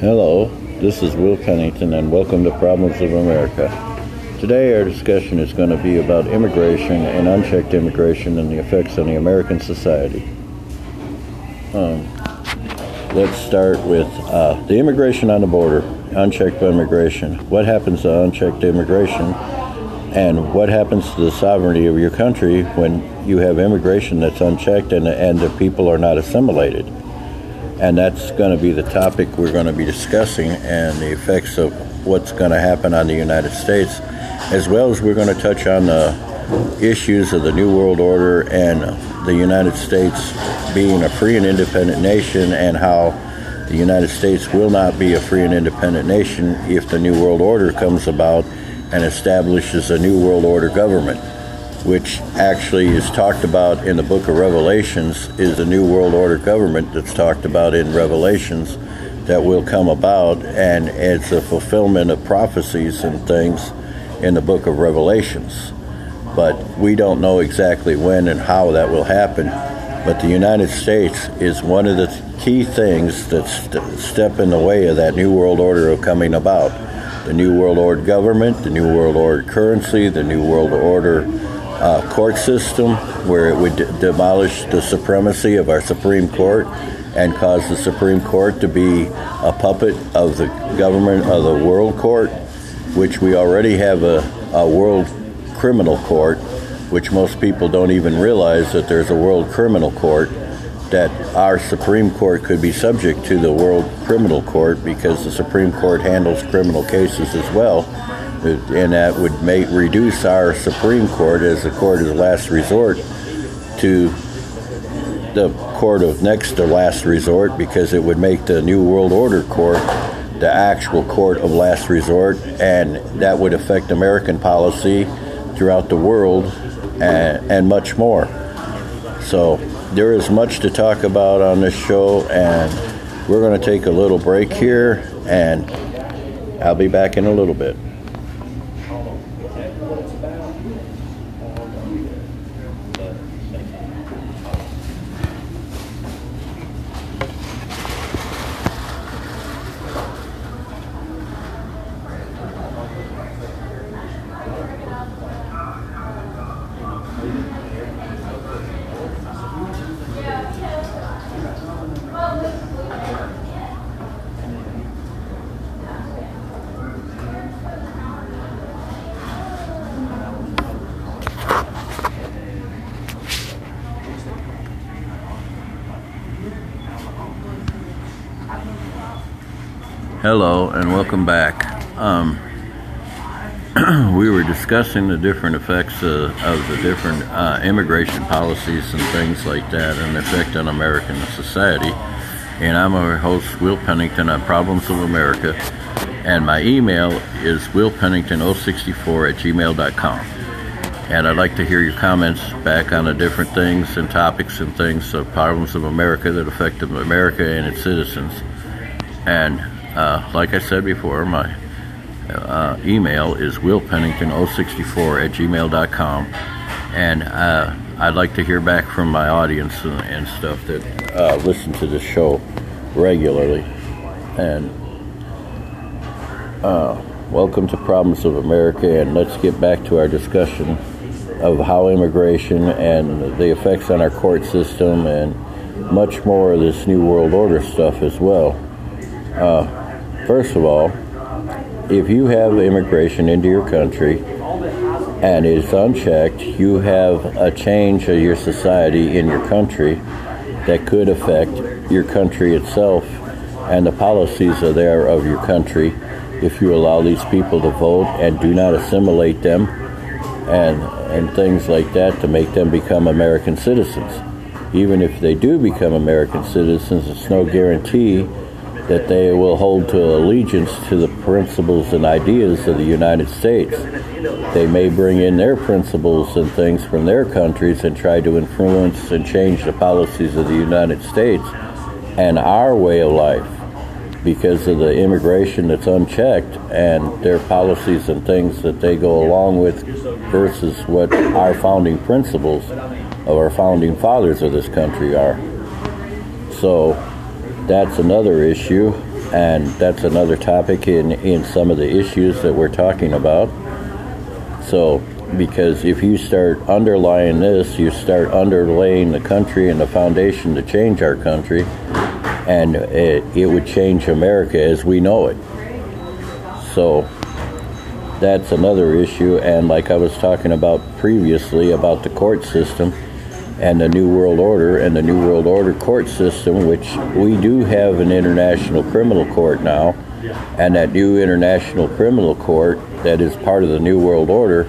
Hello, this is Will Pennington, and welcome to Problems of America. Today, our discussion is going to be about immigration and unchecked immigration and the effects on the American society. Um, let's start with uh, the immigration on the border, unchecked immigration. What happens to unchecked immigration? And what happens to the sovereignty of your country when you have immigration that's unchecked and, and the people are not assimilated? And that's going to be the topic we're going to be discussing and the effects of what's going to happen on the United States, as well as we're going to touch on the issues of the New World Order and the United States being a free and independent nation and how the United States will not be a free and independent nation if the New World Order comes about and establishes a New World Order government, which actually is talked about in the book of Revelations, is a New World Order government that's talked about in Revelations that will come about, and it's a fulfillment of prophecies and things in the book of Revelations. But we don't know exactly when and how that will happen. But the United States is one of the key things that st- step in the way of that New World Order of coming about the New World Order government, the New World Order currency, the New World Order uh, court system, where it would d- demolish the supremacy of our Supreme Court and cause the Supreme Court to be a puppet of the government of the World Court, which we already have a, a World Criminal Court, which most people don't even realize that there's a World Criminal Court that our Supreme Court could be subject to the World Criminal Court because the Supreme Court handles criminal cases as well, and that would make reduce our Supreme Court as a court of last resort to the court of next to last resort because it would make the New World Order Court the actual court of last resort, and that would affect American policy throughout the world and, and much more. So there is much to talk about on this show, and we're going to take a little break here, and I'll be back in a little bit. Hello and welcome back. Um, we were discussing the different effects uh, of the different uh, immigration policies and things like that and the effect on American society. And I'm our host, Will Pennington, on Problems of America. And my email is willpennington064 at gmail.com. And I'd like to hear your comments back on the different things and topics and things of problems of America that affect America and its citizens. And uh, like I said before, my uh, email is willpennington064 at gmail.com. And uh, I'd like to hear back from my audience and, and stuff that uh, listen to this show regularly. And uh, welcome to Problems of America, and let's get back to our discussion of how immigration and the effects on our court system and much more of this New World Order stuff as well. Uh, First of all, if you have immigration into your country and it's unchecked, you have a change of your society in your country that could affect your country itself and the policies are there of your country if you allow these people to vote and do not assimilate them and and things like that to make them become American citizens. Even if they do become American citizens, it's no guarantee that they will hold to allegiance to the principles and ideas of the United States. They may bring in their principles and things from their countries and try to influence and change the policies of the United States and our way of life because of the immigration that's unchecked and their policies and things that they go along with versus what our founding principles of our founding fathers of this country are. So that's another issue, and that's another topic in, in some of the issues that we're talking about. So, because if you start underlying this, you start underlaying the country and the foundation to change our country, and it, it would change America as we know it. So, that's another issue. And like I was talking about previously about the court system and the New World Order and the New World Order court system, which we do have an international criminal court now, and that new international criminal court that is part of the New World Order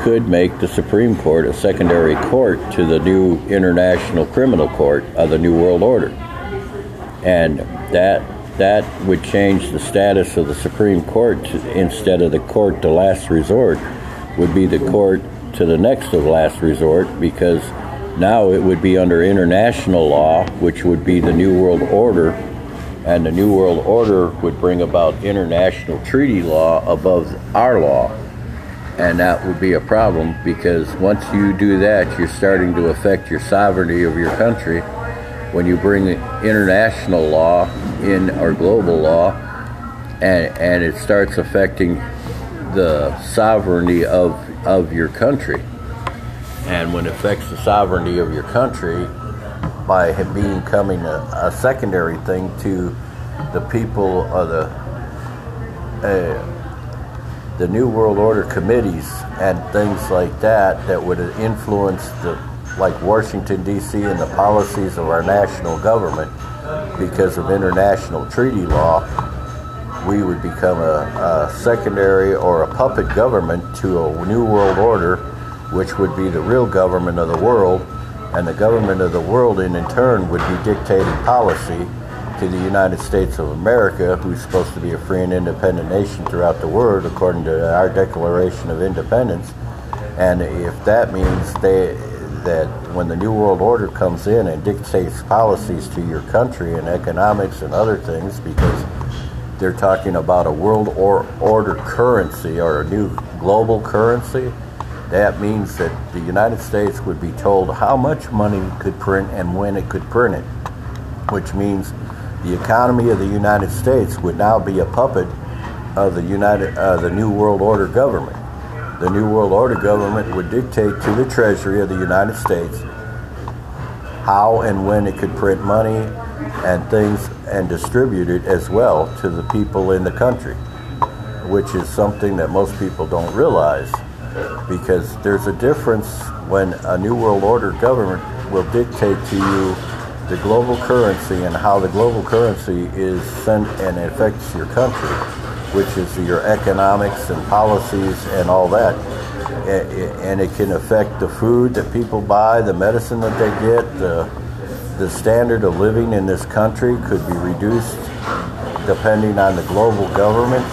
could make the Supreme Court a secondary court to the new international criminal court of the New World Order. And that that would change the status of the Supreme Court to, instead of the court to last resort would be the court to the next of last resort because now it would be under international law, which would be the New World Order, and the New World Order would bring about international treaty law above our law. And that would be a problem because once you do that, you're starting to affect your sovereignty of your country when you bring international law in or global law and, and it starts affecting the sovereignty of, of your country. And when it affects the sovereignty of your country by becoming a, a secondary thing to the people of the uh, the New World Order committees and things like that that would influence the like Washington, D.C., and the policies of our national government because of international treaty law, we would become a, a, secondary or a puppet government to a new world order, which would be the real government of the world. And the government of the world, in, turn, would be dictating policy to the United States of America, who's supposed to be a free and independent nation throughout the world, according to our Declaration of Independence. And if that means they that when the New World Order comes in and dictates policies to your country and economics and other things, because they're talking about a world or order currency or a new global currency, that means that the United States would be told how much money it could print and when it could print it, which means the economy of the United States would now be a puppet of the United, uh, the New World Order government. The New World Order government would dictate to the Treasury of the United States how and when it could print money and things and distribute it as well to the people in the country, which is something that most people don't realize because there's a difference when a New World Order government will dictate to you the global currency and how the global currency is sent and affects your country which is your economics and policies and all that. And it can affect the food that people buy, the medicine that they get, the, the standard of living in this country could be reduced depending on the global government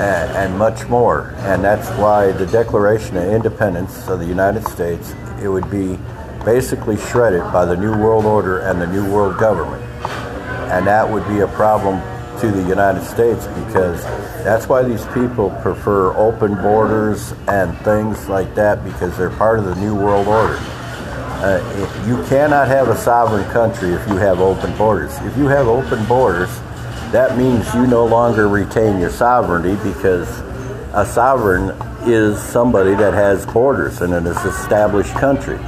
and, and much more. And that's why the Declaration of Independence of the United States, it would be basically shredded by the New World Order and the New World Government. And that would be a problem to the United States because that's why these people prefer open borders and things like that because they're part of the New World Order. Uh, you cannot have a sovereign country if you have open borders. If you have open borders, that means you no longer retain your sovereignty because a sovereign is somebody that has borders and an established country.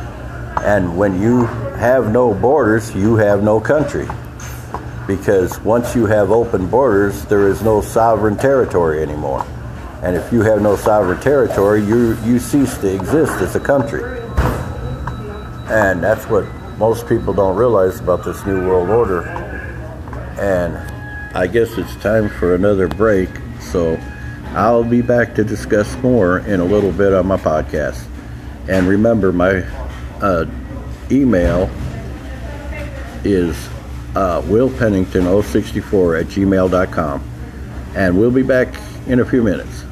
And when you have no borders, you have no country because once you have open borders, there is no sovereign territory anymore. And if you have no sovereign territory, you, you cease to exist as a country. And that's what most people don't realize about this New World Order. And I guess it's time for another break. So I'll be back to discuss more in a little bit on my podcast. And remember, my uh, email is uh, Will Pennington 064 at gmail.com. And we'll be back in a few minutes.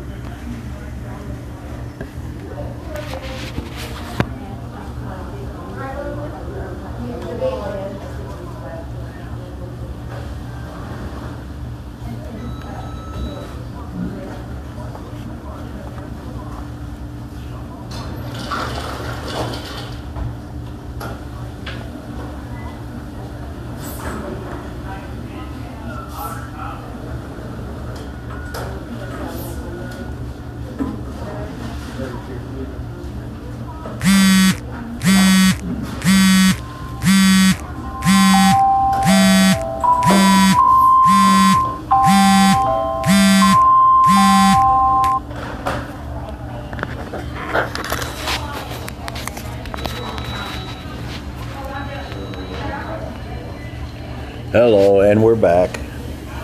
Hello, and we're back.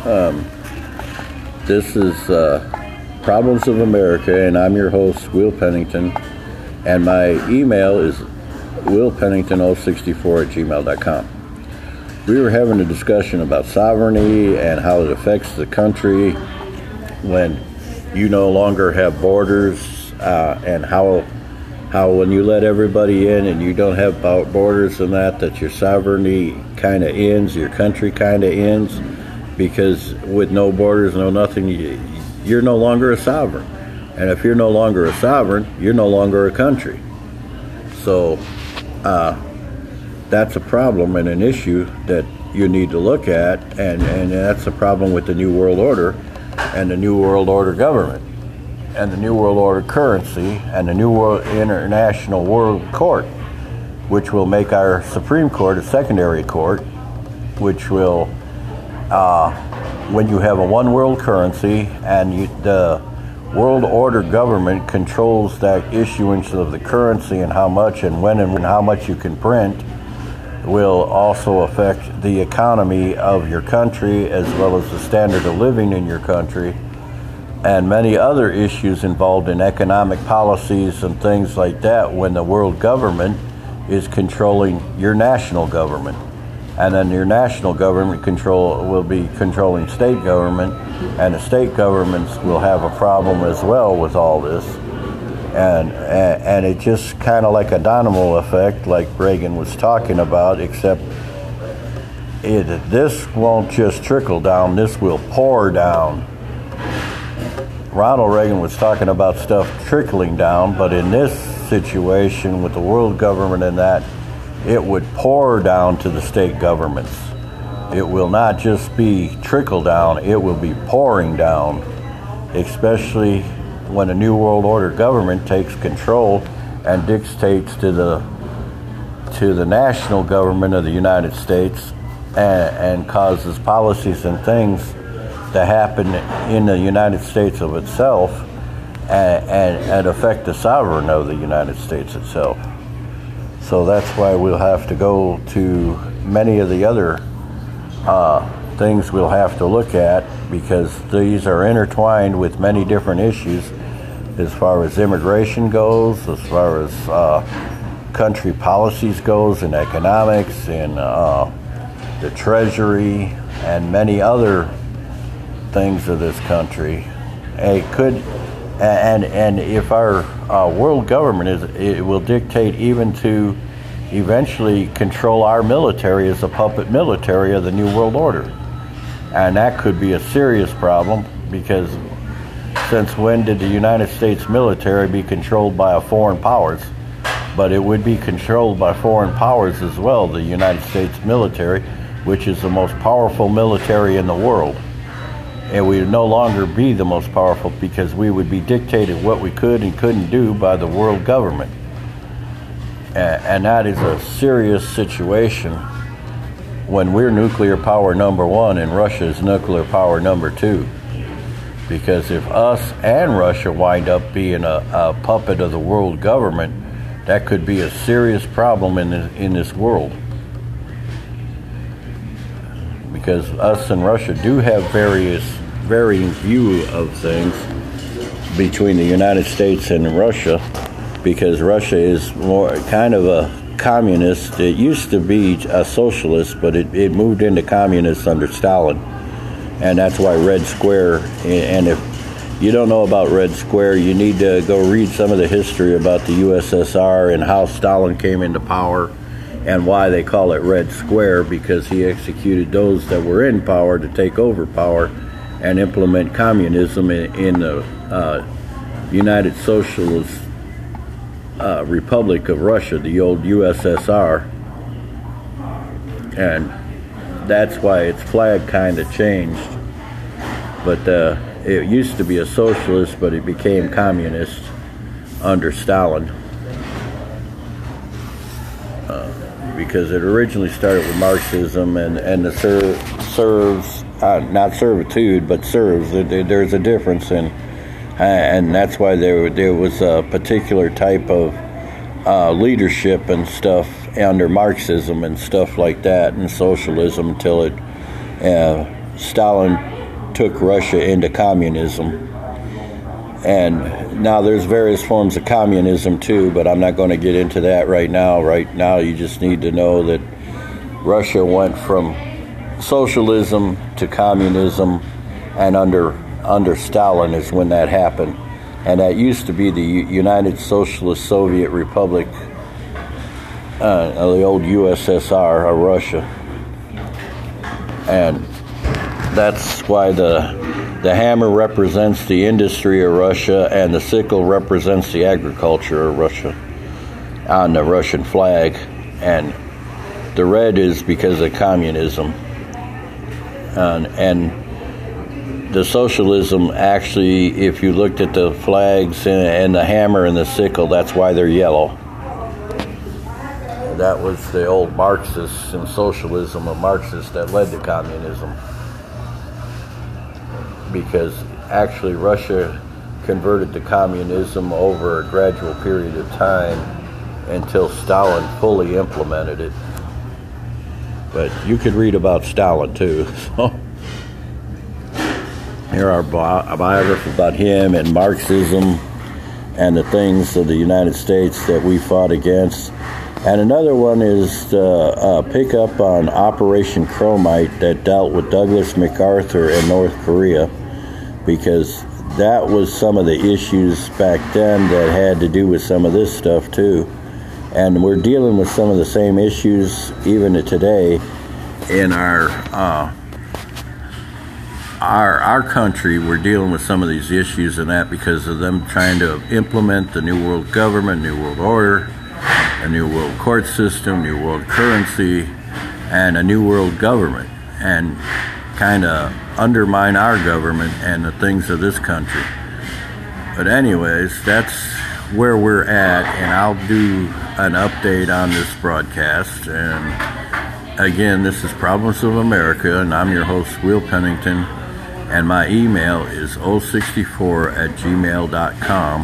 Um, this is uh, Problems of America, and I'm your host, Will Pennington. And my email is willpennington064 at gmail.com. We were having a discussion about sovereignty and how it affects the country when you no longer have borders, uh, and how how when you let everybody in and you don't have borders and that, that your sovereignty kind of ends, your country kind of ends, because with no borders, no nothing, you're no longer a sovereign. And if you're no longer a sovereign, you're no longer a country. So uh, that's a problem and an issue that you need to look at, and, and that's a problem with the New World Order and the New World Order government and the New World Order currency and the New World International World Court, which will make our Supreme Court a secondary court, which will, uh, when you have a one world currency and you, the World Order government controls that issuance of the currency and how much and when and how much you can print, will also affect the economy of your country as well as the standard of living in your country and many other issues involved in economic policies and things like that when the world government is controlling your national government. And then your national government control will be controlling state government, and the state governments will have a problem as well with all this. And, and, and it just kind of like a domino effect, like Reagan was talking about, except it, this won't just trickle down, this will pour down Ronald Reagan was talking about stuff trickling down, but in this situation with the world government and that, it would pour down to the state governments. It will not just be trickle down, it will be pouring down, especially when a New World Order government takes control and dictates to the to the national government of the United States and, and causes policies and things to happen in the United States of itself and, and, and affect the sovereign of the United States itself. So that's why we'll have to go to many of the other uh, things we'll have to look at because these are intertwined with many different issues as far as immigration goes, as far as uh, country policies goes, and economics, and uh, the treasury, and many other things of this country. It could, and and if our uh, world government is, it will dictate even to eventually control our military as a puppet military of the New World Order, and that could be a serious problem because since when did the United States military be controlled by a foreign powers? But it would be controlled by foreign powers as well, the United States military, which is the most powerful military in the world and we would no longer be the most powerful because we would be dictated what we could and couldn't do by the world government. And that is a serious situation when we're nuclear power number one and Russia is nuclear power number two. Because if us and Russia wind up being a, a puppet of the world government, that could be a serious problem in this, in this world because us and Russia do have various varying view of things between the United States and Russia because Russia is more kind of a communist. It used to be a socialist, but it, it moved into communist under Stalin. And that's why Red Square, and if you don't know about Red Square, you need to go read some of the history about the USSR and how Stalin came into power and why they call it Red Square because he executed those that were in power to take over power and implement communism in, in the uh, United Socialist uh, Republic of Russia, the old USSR. And that's why its flag kind of changed. But uh, it used to be a socialist, but it became communist under Stalin. because it originally started with Marxism and, and the ser- serves, uh, not servitude, but serves. There's a difference, and and that's why there there was a particular type of uh, leadership and stuff under Marxism and stuff like that, and socialism until it uh, Stalin took Russia into communism. And now there's various forms of communism too, but I'm not going to get into that right now. Right now, you just need to know that Russia went from socialism to communism, and under under Stalin is when that happened, and that used to be the United Socialist Soviet Republic, uh, the old USSR Russia, and that's why the the hammer represents the industry of Russia, and the sickle represents the agriculture of Russia on the Russian flag, and the red is because of communism and, and the socialism actually, if you looked at the flags and, and the hammer and the sickle, that's why they're yellow. That was the old Marxists and socialism of Marxists that led to communism. Because actually, Russia converted to communism over a gradual period of time until Stalin fully implemented it. But you could read about Stalin too. So here are a biography about him and Marxism and the things of the United States that we fought against. And another one is the uh, pick up on Operation Chromite that dealt with Douglas MacArthur in North Korea because that was some of the issues back then that had to do with some of this stuff too and we're dealing with some of the same issues even today in our uh, our our country. We're dealing with some of these issues and that because of them trying to implement the new world government, new world order, a new world court system, new world currency, and a new world government, and kind of undermine our government and the things of this country. But anyways, that's where we're at, and I'll do an update on this broadcast. And again, this is Problems of America, and I'm your host, Will Pennington, and my email is 064 at gmail.com.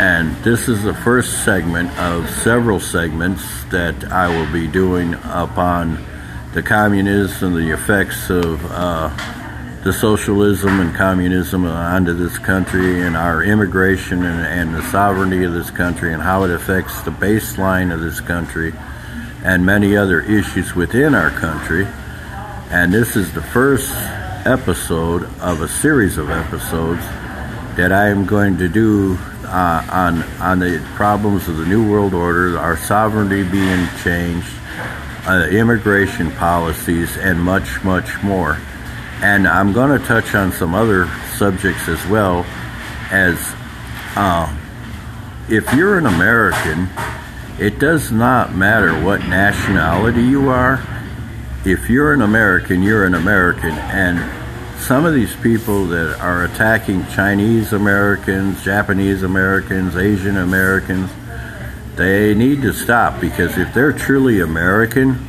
And this is the first segment of several segments that I will be doing upon the communism the effects of. Uh, the socialism and communism onto this country and our immigration and, and, the sovereignty of this country and how it affects the baseline of this country and many other issues within our country. And this is the first episode of a series of episodes that I am going to do uh, on on the problems of the New World Order, our sovereignty being changed, uh, immigration policies, and much, much more. And I'm going to touch on some other subjects as well as uh, if you're an American, it does not matter what nationality you are. If you're an American, you're an American. And some of these people that are attacking Chinese Americans, Japanese Americans, Asian Americans, they need to stop because if they're truly American,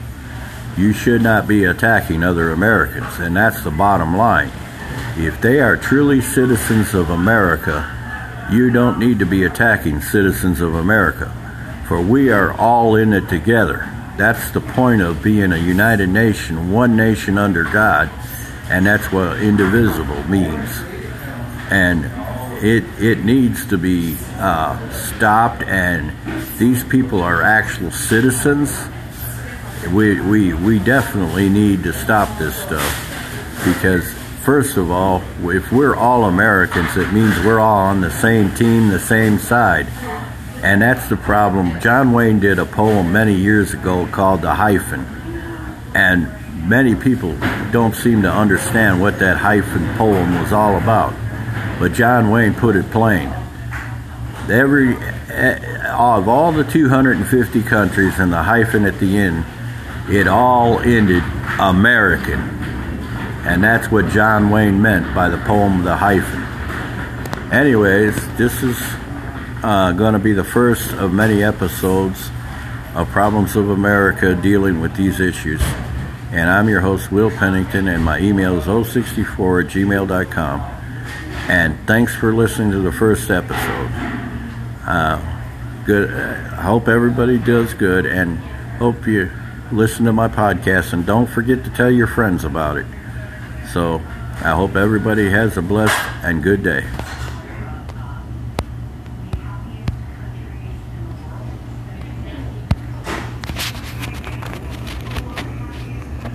you should not be attacking other Americans, and that's the bottom line. If they are truly citizens of America, you don't need to be attacking citizens of America, for we are all in it together. That's the point of being a united nation, one nation under God, and that's what indivisible means. And it it needs to be uh, stopped, and these people are actual citizens we, we, we definitely need to stop this stuff because first of all, if we're all Americans, it means we're all on the same team, the same side. And that's the problem. John Wayne did a poem many years ago called The Hyphen. And many people don't seem to understand what that hyphen poem was all about. But John Wayne put it plain. Every eh, of all the 250 countries and the hyphen at the end it all ended American. And that's what John Wayne meant by the poem The Hyphen. Anyways, this is uh, going to be the first of many episodes of Problems of America dealing with these issues. And I'm your host, Will Pennington, and my email is 064 at gmail.com. And thanks for listening to the first episode. Uh, good. I hope everybody does good, and hope you listen to my podcast, and don't forget to tell your friends about it. So I hope everybody has a blessed and good day.